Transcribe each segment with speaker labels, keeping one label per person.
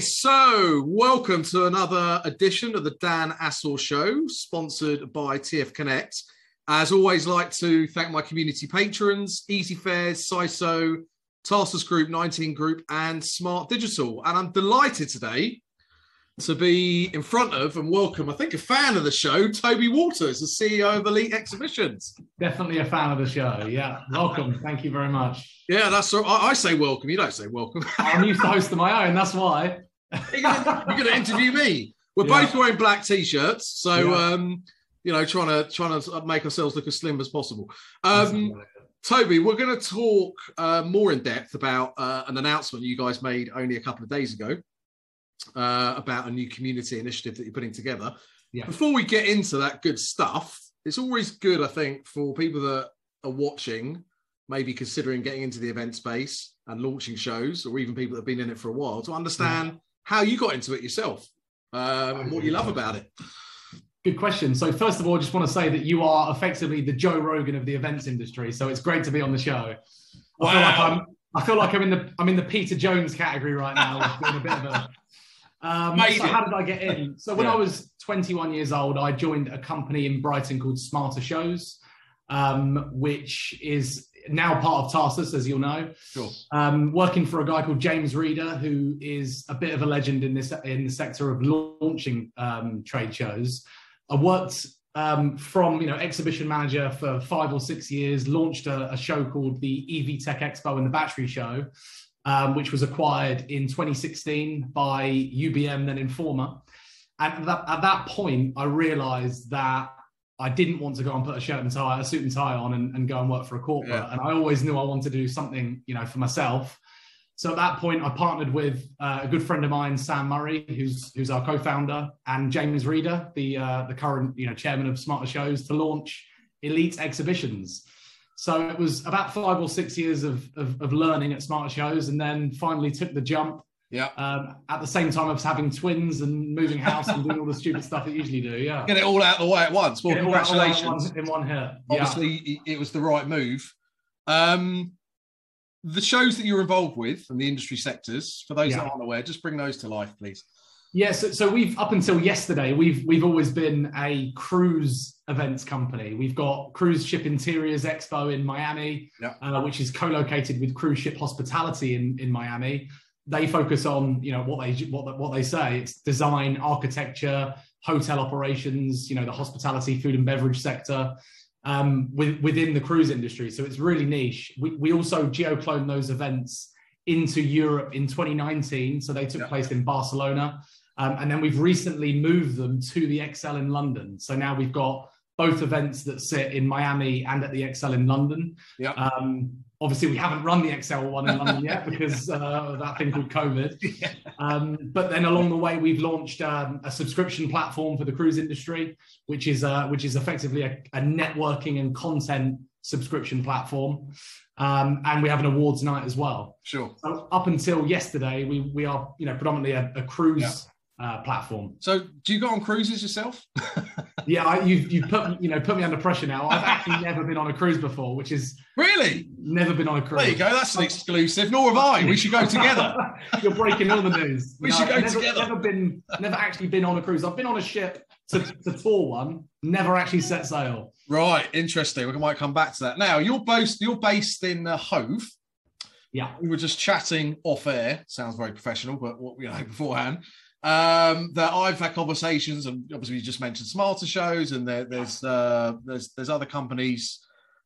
Speaker 1: So, welcome to another edition of the Dan Assor Show, sponsored by TF Connect. As always, like to thank my community patrons, Easy Fares, SISO, Tarsus Group, 19 Group, and Smart Digital. And I'm delighted today to be in front of and welcome, I think, a fan of the show, Toby Walters, the CEO of Elite Exhibitions.
Speaker 2: Definitely a fan of the show. Yeah, welcome. Thank you very much.
Speaker 1: Yeah, that's I, I say welcome. You don't say welcome.
Speaker 2: I'm used to hosting my own. That's why.
Speaker 1: you're going to interview me. We're yeah. both wearing black t-shirts, so yeah. um, you know, trying to trying to make ourselves look as slim as possible. Um, Toby, we're going to talk uh, more in depth about uh, an announcement you guys made only a couple of days ago uh, about a new community initiative that you're putting together. Yeah. Before we get into that good stuff, it's always good, I think, for people that are watching, maybe considering getting into the event space and launching shows, or even people that have been in it for a while, to understand yeah. how you got into it yourself um, and what you love about it.
Speaker 2: Good question. So first of all, I just want to say that you are effectively the Joe Rogan of the events industry. So it's great to be on the show. Wow. I feel like I'm I feel like I'm in the I'm in the Peter Jones category right now, doing a bit of a um, so how did I get in? So when yeah. I was 21 years old, I joined a company in Brighton called Smarter Shows, um, which is now part of Tarsus, as you'll know. Sure. Um, working for a guy called James Reeder, who is a bit of a legend in this in the sector of launching um, trade shows. I worked um, from you know exhibition manager for five or six years. Launched a, a show called the EV Tech Expo and the Battery Show um, which was acquired in 2016 by UBM, then Informa. And at that, at that point, I realized that I didn't want to go and put a shirt and tie, a suit and tie on and, and go and work for a corporate. Yeah. And I always knew I wanted to do something, you know, for myself. So at that point, I partnered with uh, a good friend of mine, Sam Murray, who's who's our co-founder, and James Reeder, the uh, the current you know chairman of Smarter Shows, to launch Elite Exhibitions. So it was about five or six years of, of, of learning at smart Shows, and then finally took the jump.
Speaker 1: Yeah.
Speaker 2: Um, at the same time, I was having twins and moving house and doing all the stupid stuff that you usually do. Yeah.
Speaker 1: Get it all out of the way at once. Well, congratulations.
Speaker 2: in one hit.
Speaker 1: Obviously, yeah. it was the right move. Um, the shows that you're involved with and the industry sectors, for those yeah. that aren't aware, just bring those to life, please.
Speaker 2: Yes, yeah, so, so, we've up until yesterday, we've we've always been a cruise events company. We've got Cruise Ship Interiors Expo in Miami, yeah. uh, which is co-located with Cruise Ship Hospitality in, in Miami. They focus on you know what they what what they say. It's design, architecture, hotel operations. You know the hospitality, food and beverage sector. Um, with, within the cruise industry, so it's really niche. We, we also geoclone those events into Europe in 2019. So they took yeah. place in Barcelona. Um, and then we've recently moved them to the ExCeL in London. So now we've got both events that sit in Miami and at the ExCeL in London.
Speaker 1: Yeah. Um,
Speaker 2: obviously, we haven't run the ExCeL one in London yet because uh, that thing called COVID. Yeah. Um, but then along the way, we've launched um, a subscription platform for the cruise industry, which is uh, which is effectively a, a networking and content subscription platform. Um, and we have an awards night as well.
Speaker 1: Sure.
Speaker 2: So up until yesterday, we we are you know predominantly a, a cruise yeah uh, platform.
Speaker 1: So, do you go on cruises yourself?
Speaker 2: yeah, I, you've you put you know put me under pressure now. I've actually never been on a cruise before, which is
Speaker 1: really
Speaker 2: never been on a cruise.
Speaker 1: There you go. That's an exclusive. Nor have I. We should go together.
Speaker 2: You're breaking all the news.
Speaker 1: we no, should go
Speaker 2: never,
Speaker 1: together.
Speaker 2: Never been, never actually been on a cruise. I've been on a ship to, to tour one. Never actually set sail.
Speaker 1: Right, interesting. We might come back to that. Now, you're based you're based in uh, Hove.
Speaker 2: Yeah,
Speaker 1: we were just chatting off air. Sounds very professional, but what you know beforehand um, that I've had conversations, and obviously you just mentioned Smarter Shows, and there, there's uh, there's there's other companies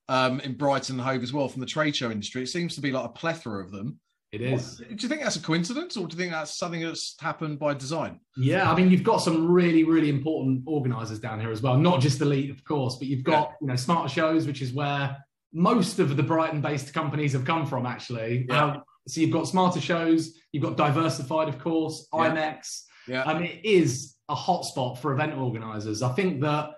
Speaker 1: um, in Brighton and Hove as well from the trade show industry. It seems to be like a plethora of them.
Speaker 2: It is.
Speaker 1: What, do you think that's a coincidence, or do you think that's something that's happened by design?
Speaker 2: Yeah, I mean, you've got some really, really important organisers down here as well. Not just the Elite, of course, but you've got yeah. you know Smarter Shows, which is where most of the Brighton-based companies have come from, actually. Yeah. Um, so you've got Smarter Shows, you've got Diversified, of course, yeah. IMEX.
Speaker 1: Yeah.
Speaker 2: Um, it is a hotspot for event organizers. I think that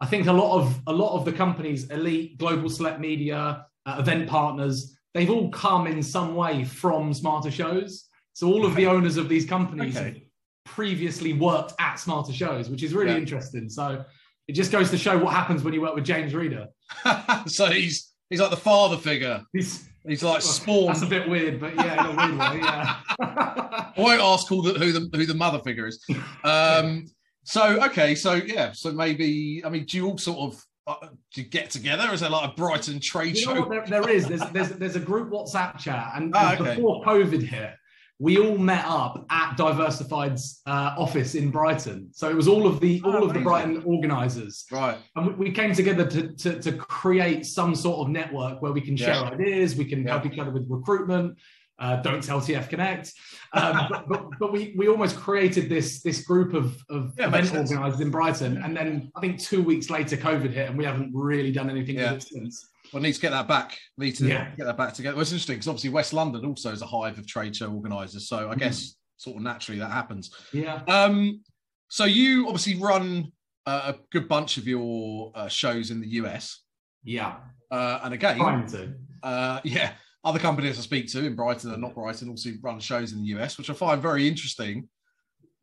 Speaker 2: I think a lot of a lot of the companies, Elite, Global Select Media, uh, event partners, they've all come in some way from Smarter Shows. So all of the owners of these companies okay. previously worked at Smarter Shows, which is really yeah. interesting. So it just goes to show what happens when you work with James Reeder.
Speaker 1: so he's he's like the father figure.
Speaker 2: He's
Speaker 1: He's like spawned.
Speaker 2: That's a bit weird, but yeah, in a weird way, yeah.
Speaker 1: I won't ask who the, who the who the mother figure is. Um, so okay, so yeah, so maybe I mean, do you all sort of uh, do you get together? Is there like a Brighton trade
Speaker 2: You
Speaker 1: show?
Speaker 2: there, there is. There's, there's there's a group WhatsApp chat, and,
Speaker 1: Ah, okay.
Speaker 2: before COVID hit, we all met up at Diversified's uh, office in Brighton. So it was all of the
Speaker 1: Oh,
Speaker 2: all of the. Brighton organisers,
Speaker 1: Right.
Speaker 2: and we, we came together to, to to create some sort of network where we can share ideas, we can
Speaker 1: Yeah.
Speaker 2: help each other with recruitment. Uh, don't tell TF Connect, um, but, but, but we we almost created this this group of of
Speaker 1: Yeah,
Speaker 2: event organisers in Brighton, and then I think two weeks later COVID hit, and we haven't really done anything
Speaker 1: Yeah.
Speaker 2: with it since.
Speaker 1: Well, need to get that back. Need to
Speaker 2: Yeah.
Speaker 1: get that back together. Well, it's interesting because obviously West London also is a hive of trade show organisers. So. I guess sort of naturally that happens.
Speaker 2: Yeah.
Speaker 1: Um, so you obviously run uh, a good bunch of your uh, shows in the US,
Speaker 2: Yeah,
Speaker 1: uh, and again,
Speaker 2: to.
Speaker 1: uh, yeah, other companies I speak to in Brighton and not Brighton also run shows in the US, which I find very interesting.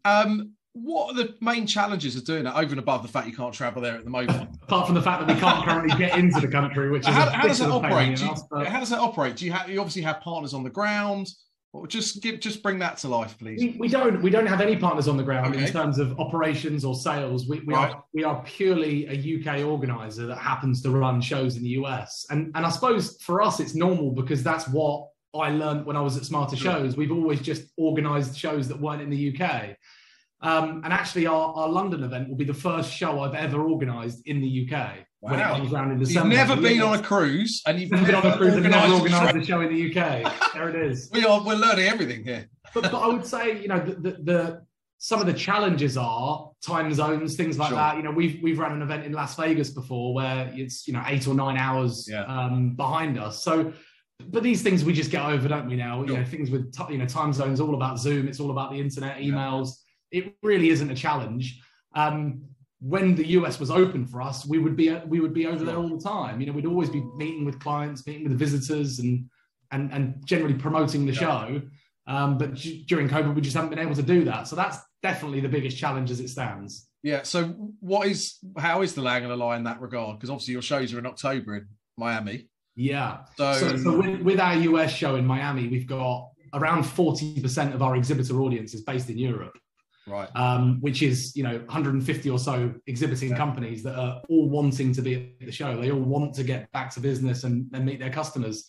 Speaker 1: Um, what are the main challenges of doing that over and above the fact you can't travel there at the moment?
Speaker 2: Apart from the fact that we can't currently get into the country, which is
Speaker 1: how,
Speaker 2: a
Speaker 1: how does that
Speaker 2: pain
Speaker 1: operate? Do you,
Speaker 2: ass, but
Speaker 1: how does that operate? Do you have you obviously have partners on the ground? Or just give just bring that to life, please.
Speaker 2: we, we don't we don't have any partners on the ground
Speaker 1: Okay.
Speaker 2: in terms of operations or sales. We, we
Speaker 1: Right.
Speaker 2: are we are purely a UK organizer that happens to run shows in the US. And and I suppose for us it's normal because that's what I learned when I was at Smarter. Shows. We've always just organized shows that weren't in the UK. Um, and actually, our, our London event will be the first show I've ever organised in the UK when it
Speaker 1: Wow.
Speaker 2: comes around in
Speaker 1: You've never
Speaker 2: So,
Speaker 1: been
Speaker 2: yeah,
Speaker 1: on a cruise, and you've
Speaker 2: never been on a cruise and never
Speaker 1: organised a
Speaker 2: organised
Speaker 1: trip.
Speaker 2: a show in the UK. There it is.
Speaker 1: We are we're learning everything here.
Speaker 2: But, but I would say, you know, the, the, the some of the challenges are time zones, things like
Speaker 1: Sure.
Speaker 2: that. You know, we've we've run an event in Las Vegas before where it's you know eight or nine hours
Speaker 1: Yeah.
Speaker 2: um, behind us. So, but these things we just get over, don't we? Now, you know, things with ti- you know time zones, all about Zoom. It's all about the internet, emails. It really isn't a challenge. Um, when the US was open for us, we would be we would be over there all the time. You know, we'd always be meeting with clients, meeting with the visitors, and and and generally promoting the
Speaker 1: Yeah.
Speaker 2: show. Um, but d- during COVID, we just haven't been able to do that. So that's definitely the biggest challenge as it stands.
Speaker 1: Yeah. So what is how is the Lang and the Lie in that regard? Because obviously your shows are in October in Miami.
Speaker 2: Yeah.
Speaker 1: So,
Speaker 2: So, so with, with our US show in Miami, we've got around 40% of our exhibitor audience is based in Europe,
Speaker 1: right.
Speaker 2: um, which is, you know, 150 or so exhibiting
Speaker 1: Yeah.
Speaker 2: companies that are all wanting to be at the show. They all want to get back to business and, and meet their customers.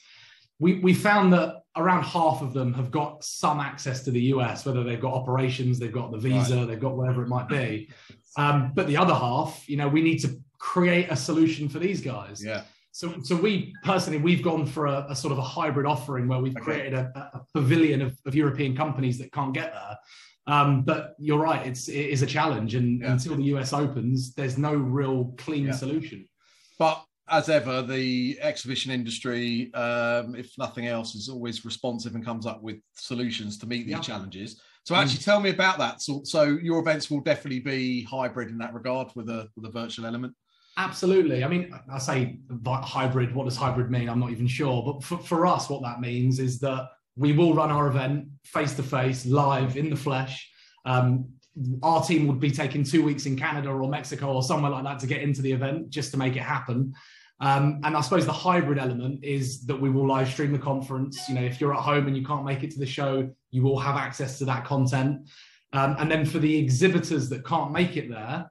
Speaker 2: We, we found that around half of them have got some access to the US, whether they've got operations, they've got the visa, they've got whatever it might be. Um, but the other half, you know, we need to create a solution for these guys.
Speaker 1: Yeah.
Speaker 2: So, so we personally, we've gone for a, a sort of a hybrid offering where we've
Speaker 1: Okay.
Speaker 2: created a, a pavilion of, of European companies that can't get there. Um, but you're right, it's it is a challenge, and
Speaker 1: Yeah.
Speaker 2: until the US opens, there's no real clean
Speaker 1: Yeah.
Speaker 2: solution.
Speaker 1: But as ever, the exhibition industry, um, if nothing else, is always responsive and comes up with solutions to meet these
Speaker 2: Yeah.
Speaker 1: challenges. So actually, tell me about that. So, so your events will definitely be hybrid in that regard with a with a virtual element.
Speaker 2: Absolutely. I mean, I say hybrid. What does hybrid mean? I'm not even sure. But for, for us, what that means is that we will run our event face to face, live in the flesh. Um, our team would be taking two weeks in Canada or Mexico or somewhere like that to get into the event just to make it happen. Um, and I suppose the hybrid element is that we will live stream the conference. You know, if you're at home and you can't make it to the show, you will have access to that content. Um, and then for the exhibitors that can't make it there,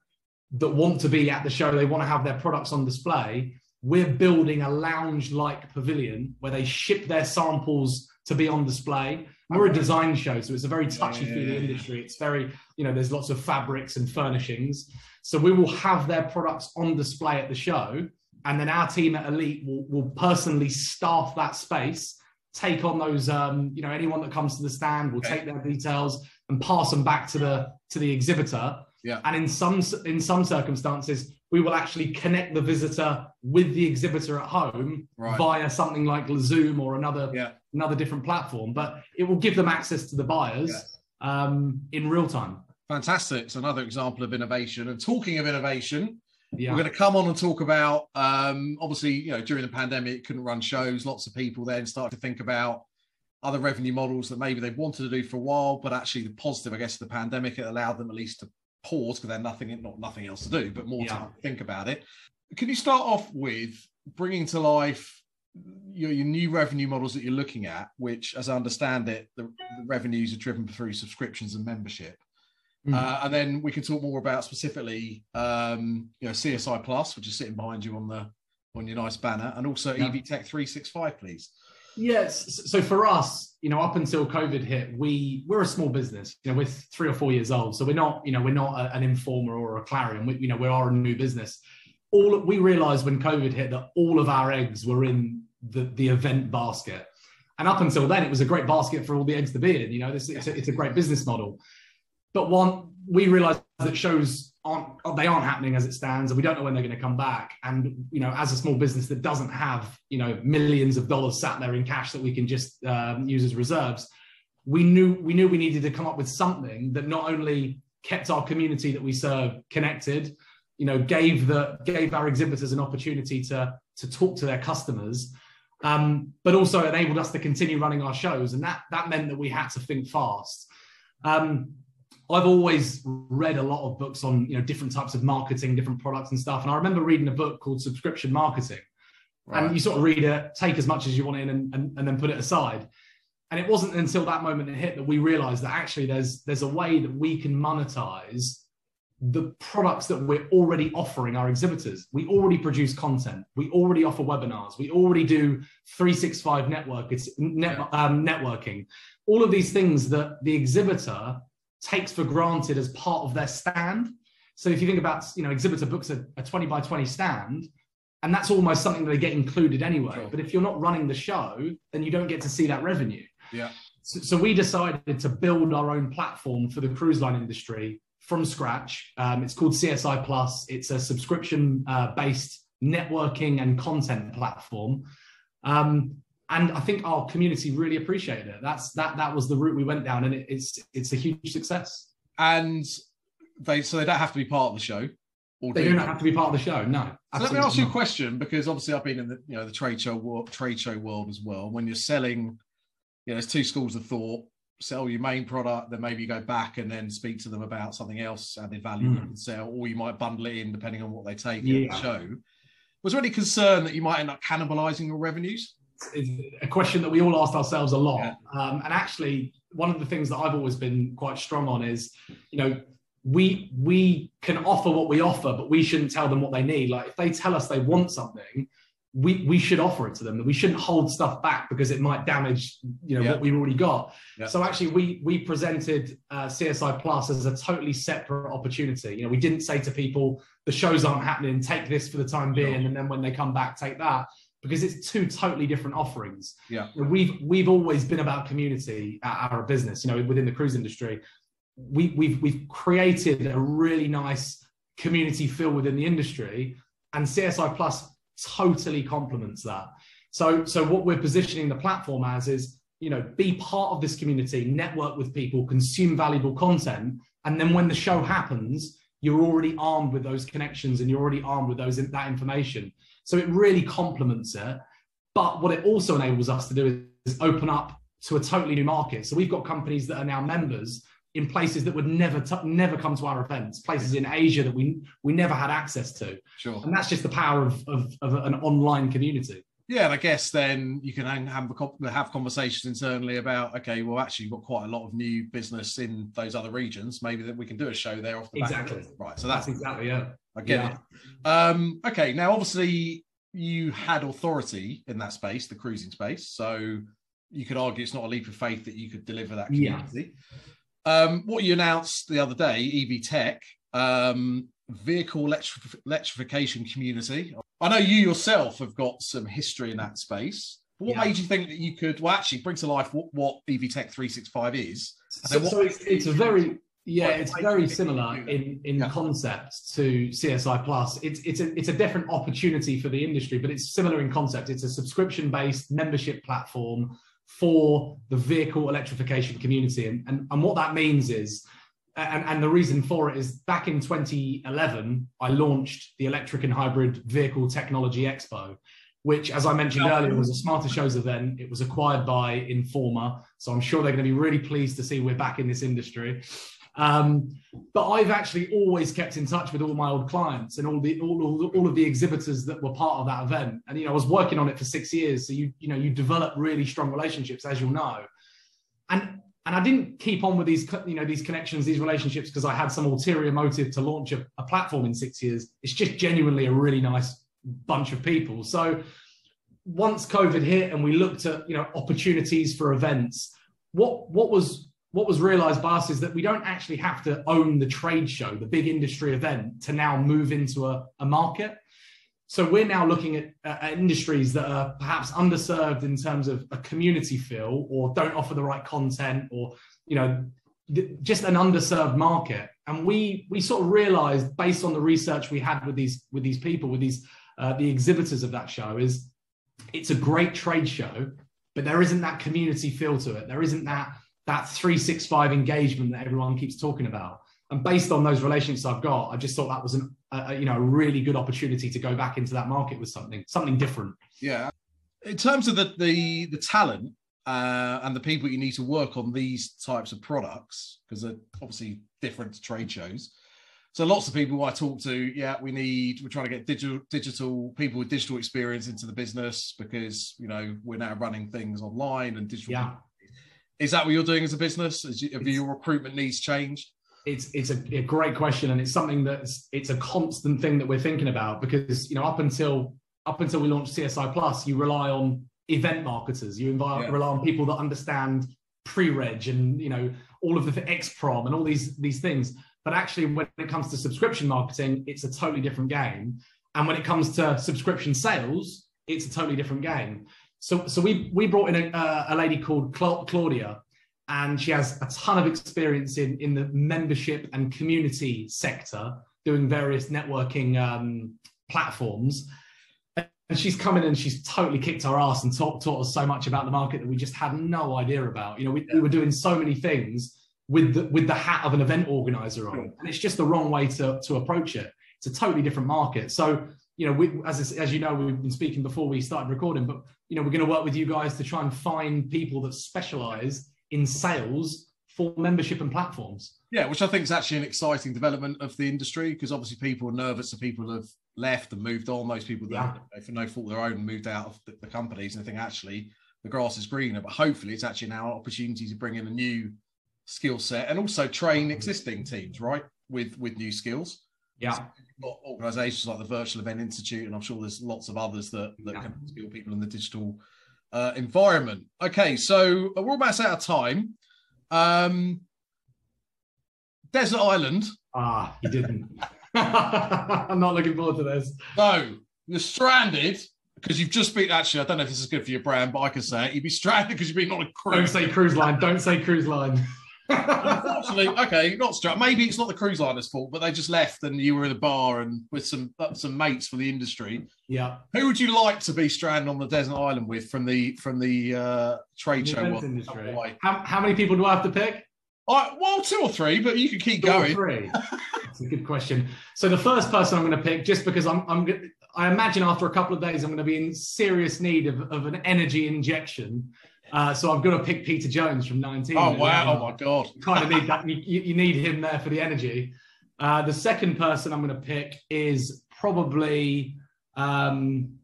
Speaker 2: that want to be at the show, they want to have their products on display. We're building a lounge like pavilion where they ship their samples to be on display. We're a design show, so it's a very touchy feely
Speaker 1: Yeah, yeah, yeah.
Speaker 2: industry. It's very, you know, there's lots of fabrics and furnishings. So we will have their products on display at the show. And then our team at Elite will, will personally staff that space, take on those, um, you know, anyone that comes to the stand will
Speaker 1: Okay.
Speaker 2: take their details and pass them back to the to the exhibitor.
Speaker 1: Yeah.
Speaker 2: And in some in some circumstances, we will actually connect the visitor with the exhibitor at home
Speaker 1: Right.
Speaker 2: via something like Zoom or another
Speaker 1: Yeah.
Speaker 2: another different platform. But it will give them access to the buyers um, in real time.
Speaker 1: Fantastic. It's another example of innovation. And talking of innovation,
Speaker 2: Yeah.
Speaker 1: we're going to come on and talk about um, obviously, you know, during the pandemic, couldn't run shows. Lots of people then started to think about other revenue models that maybe they wanted to do for a while, but actually the positive, I guess, of the pandemic, it allowed them at least to pause because they had nothing, not nothing else to do, but more
Speaker 2: Yeah.
Speaker 1: to think about it. Can you start off with bringing to life your, your new revenue models that you're looking at, which, as I understand it, the, the revenues are driven through subscriptions and membership. Mm. Uh, and then we can talk more about specifically, um, you know, CSI Plus, which is sitting behind you on the on your nice banner, and also yeah. EV Tech 365, please.
Speaker 2: Yes. So for us, you know, up until COVID hit, we we're a small business. You know, we're three or four years old, so we're not, you know, we're not a, an Informa or a Clarion. We, you know, we are a new business. All we realized when COVID hit that all of our eggs were in the the event basket, and up until then, it was a great basket for all the eggs to be in. You know, this it's a, it's a great business model. But one, we realized that shows aren't they aren't happening as it stands, and we don't know when they're going to come back. And you know, as a small business that doesn't have you know millions of dollars sat there in cash that we can just um, use as reserves, we knew we knew we needed to come up with something that not only kept our community that we serve connected, you know, gave the gave our exhibitors an opportunity to to talk to their customers, um, but also enabled us to continue running our shows. And that that meant that we had to think fast. Um, I've always read a lot of books on you know different types of marketing, different products and stuff. And I remember reading a book called Subscription Marketing. Right. And you sort of read it, take as much as you want in, and, and, and then put it aside. And it wasn't until that moment it hit that we realized that actually there's there's a way that we can monetize the products that we're already offering our exhibitors. We already produce content. We already offer webinars. We already do 365 network. It's net, um, networking. All of these things that the exhibitor takes for granted as part of their stand. So if you think about, you know, exhibitor books a, a 20 by 20 stand, and that's almost something that they get included anyway. Sure. But if you're not running the show, then you don't get to see that revenue.
Speaker 1: Yeah.
Speaker 2: So, so we decided to build our own platform for the cruise line industry from scratch. Um, it's called CSI Plus. It's a subscription uh, based networking and content platform. Um, and I think our community really appreciated it. That's that that was the route we went down, and it, it's it's a huge success.
Speaker 1: And they so they don't have to be part of the show.
Speaker 2: Or they do not have to be part of the show. No.
Speaker 1: So let me ask you a question because obviously I've been in the you know the trade show world, trade show world as well. When you're selling, you know, there's two schools of thought. Sell your main product, then maybe you go back and then speak to them about something else, and added value mm. you can sell, or you might bundle it in depending on what they take yeah. the show. Was there any concern that you might end up cannibalizing your revenues?
Speaker 2: Is a question that we all asked ourselves a lot. Yeah. Um, and actually, one of the things that I've always been quite strong on is, you know, we we can offer what we offer, but we shouldn't tell them what they need. Like if they tell us they want something, we we should offer it to them. We shouldn't hold stuff back because it might damage you know yeah. what we've already got. Yeah. So actually, we we presented uh, CSI Plus as a totally separate opportunity. You know, we didn't say to people the shows aren't happening. Take this for the time being, and then when they come back, take that because it's two totally different offerings.
Speaker 1: Yeah,
Speaker 2: we've we've always been about community at our business. You know, within the cruise industry, we we've we've created a really nice community feel within the industry, and CSI Plus totally complements that. So so what we're positioning the platform as is you know be part of this community, network with people, consume valuable content, and then when the show happens, you're already armed with those connections and you're already armed with those that information. So it really complements it. But what it also enables us to do is open up to a totally new market. So we've got companies that are now members in places that would never t- never come to our events, places in Asia that we we never had access to.
Speaker 1: Sure.
Speaker 2: And that's just the power of, of, of an online community.
Speaker 1: Yeah, and I guess then you can have have conversations internally about okay, well, actually, you've got quite a lot of new business in those other regions. Maybe that we can do a show there off the
Speaker 2: exactly.
Speaker 1: back. Right. So that's,
Speaker 2: that's exactly yeah.
Speaker 1: I get yeah. it. Um, okay, now obviously you had authority in that space, the cruising space. So you could argue it's not a leap of faith that you could deliver that community. Yeah. Um, what you announced the other day, EV Tech, um, vehicle electri- electrification community. I know you yourself have got some history in that space. What yeah. made you think that you could, well, actually bring to life what, what EV Tech 365 is?
Speaker 2: So, what, so it's, it's a very, yeah, it's very similar in in yeah. concept to CSI Plus. It's it's a it's a different opportunity for the industry, but it's similar in concept. It's a subscription based membership platform for the vehicle electrification community, and and, and what that means is. And, and the reason for it is back in 2011, I launched the Electric and Hybrid Vehicle Technology Expo, which, as I mentioned earlier, was a Smarter Shows event. It was acquired by Informa. So I'm sure they're going to be really pleased to see we're back in this industry. Um, but I've actually always kept in touch with all my old clients and all the all, all, all of the exhibitors that were part of that event. And you know, I was working on it for six years, so you you know you develop really strong relationships, as you'll know. And and I didn't keep on with these you know these connections, these relationships because I had some ulterior motive to launch a, a platform in six years. It's just genuinely a really nice bunch of people. So once COVID hit and we looked at you know opportunities for events, what what was what was realized by us is that we don't actually have to own the trade show, the big industry event, to now move into a, a market. So we're now looking at, at, industries that are perhaps underserved in terms of a community feel or don't offer the right content or, you know, just an underserved market. And we we sort of realized based on the research we had with these with these people, with these uh, the exhibitors of that show, is it's a great trade show, but there isn't that community feel to it. There isn't that that 365 engagement that everyone keeps talking about. And based on those relationships I've got, I just thought that was an, a, you know a really good opportunity to go back into that market with something something different.
Speaker 1: Yeah, in terms of the the, the talent uh, and the people you need to work on these types of products because they're obviously different to trade shows. So lots of people I talk to, yeah, we need we're trying to get digital digital people with digital experience into the business because you know we're now running things online and digital
Speaker 2: yeah.
Speaker 1: Is that what you're doing as a business? You, have your recruitment needs changed?
Speaker 2: It's it's a, a, great question, and it's something that's it's a constant thing that we're thinking about because you know up until up until we launched CSI Plus, you rely on event marketers, you invite, yeah. rely on people that understand pre-reg and you know all of the X-Prom and all these these things. But actually, when it comes to subscription marketing, it's a totally different game. And when it comes to subscription sales, it's a totally different game. So, so we we brought in a, a lady called Claudia, and she has a ton of experience in in the membership and community sector, doing various networking um, platforms. And she's come in and she's totally kicked our ass and taught, taught us so much about the market that we just had no idea about. You know, we, we were doing so many things with the, with the hat of an event organizer on, and it's just the wrong way to to approach it. It's a totally different market. So you know, we, as as you know, we've been speaking before we started recording, but you know, we're going to work with you guys to try and find people that specialize in sales for membership and platforms.
Speaker 1: Yeah, which I think is actually an exciting development of the industry because obviously people are nervous that people have left and moved on. Most people that, yeah. for no fault of their own, moved out of the, the companies and I think actually the grass is greener. But hopefully, it's actually now an opportunity to bring in a new skill set and also train existing teams, right, with with new skills.
Speaker 2: Yeah.
Speaker 1: organizations like the Virtual Event Institute, and I'm sure there's lots of others that, that yeah. can skill people in the digital uh, environment. Okay, so we're almost out of time. Um, Desert Island.
Speaker 2: Ah, you didn't. I'm not looking forward to this.
Speaker 1: No, you're stranded because you've just been. Actually, I don't know if this is good for your brand, but I can say it. You'd be stranded because you've been on a cruise.
Speaker 2: Don't say cruise line. Don't say cruise line.
Speaker 1: Unfortunately, okay, not struck. Maybe it's not the cruise liner's fault, but they just left, and you were in a bar and with some uh, some mates for the industry.
Speaker 2: Yeah.
Speaker 1: Who would you like to be stranded on the desert island with from the from the uh, trade the show?
Speaker 2: Industry. How, how many people do I have to pick?
Speaker 1: well, two or three, but you can keep two going.
Speaker 2: three. That's a good question. So the first person I'm going to pick, just because I'm, I'm, I imagine after a couple of days I'm going to be in serious need of, of an energy injection. Uh, so I've got to pick Peter Jones from 19.
Speaker 1: Oh wow! Oh my god!
Speaker 2: You kind of need that. You, you need him there for the energy. Uh, the second person I'm going to pick is probably um,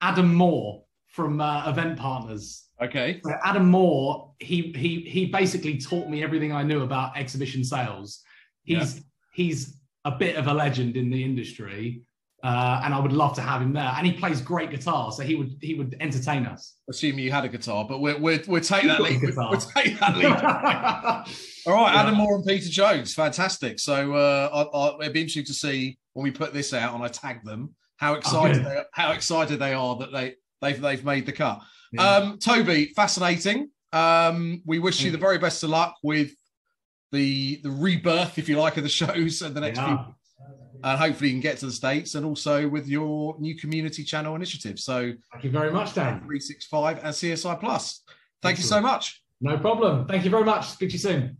Speaker 2: Adam Moore from uh, Event Partners.
Speaker 1: Okay.
Speaker 2: So Adam Moore, he he he basically taught me everything I knew about exhibition sales. He's yeah. he's a bit of a legend in the industry. Uh, and I would love to have him there. And he plays great guitar, so he would he would entertain us.
Speaker 1: Assuming you had a guitar, but we're we're, we're take that lead. We're, we're take that lead. All right, yeah. Adam Moore and Peter Jones, fantastic. So uh, I, I, it'd be interesting to see when we put this out and I tag them how excited they are, how excited they are that they they've they've made the cut. Yeah. Um, Toby, fascinating. Um, we wish you the very best of luck with the the rebirth, if you like, of the shows and the next yeah. few and hopefully you can get to the states and also with your new community channel initiative. So
Speaker 2: thank you very much, Dan.
Speaker 1: 365 and CSI Plus. Thank Excellent. you so much.
Speaker 2: No problem. Thank you very much. Speak to you soon.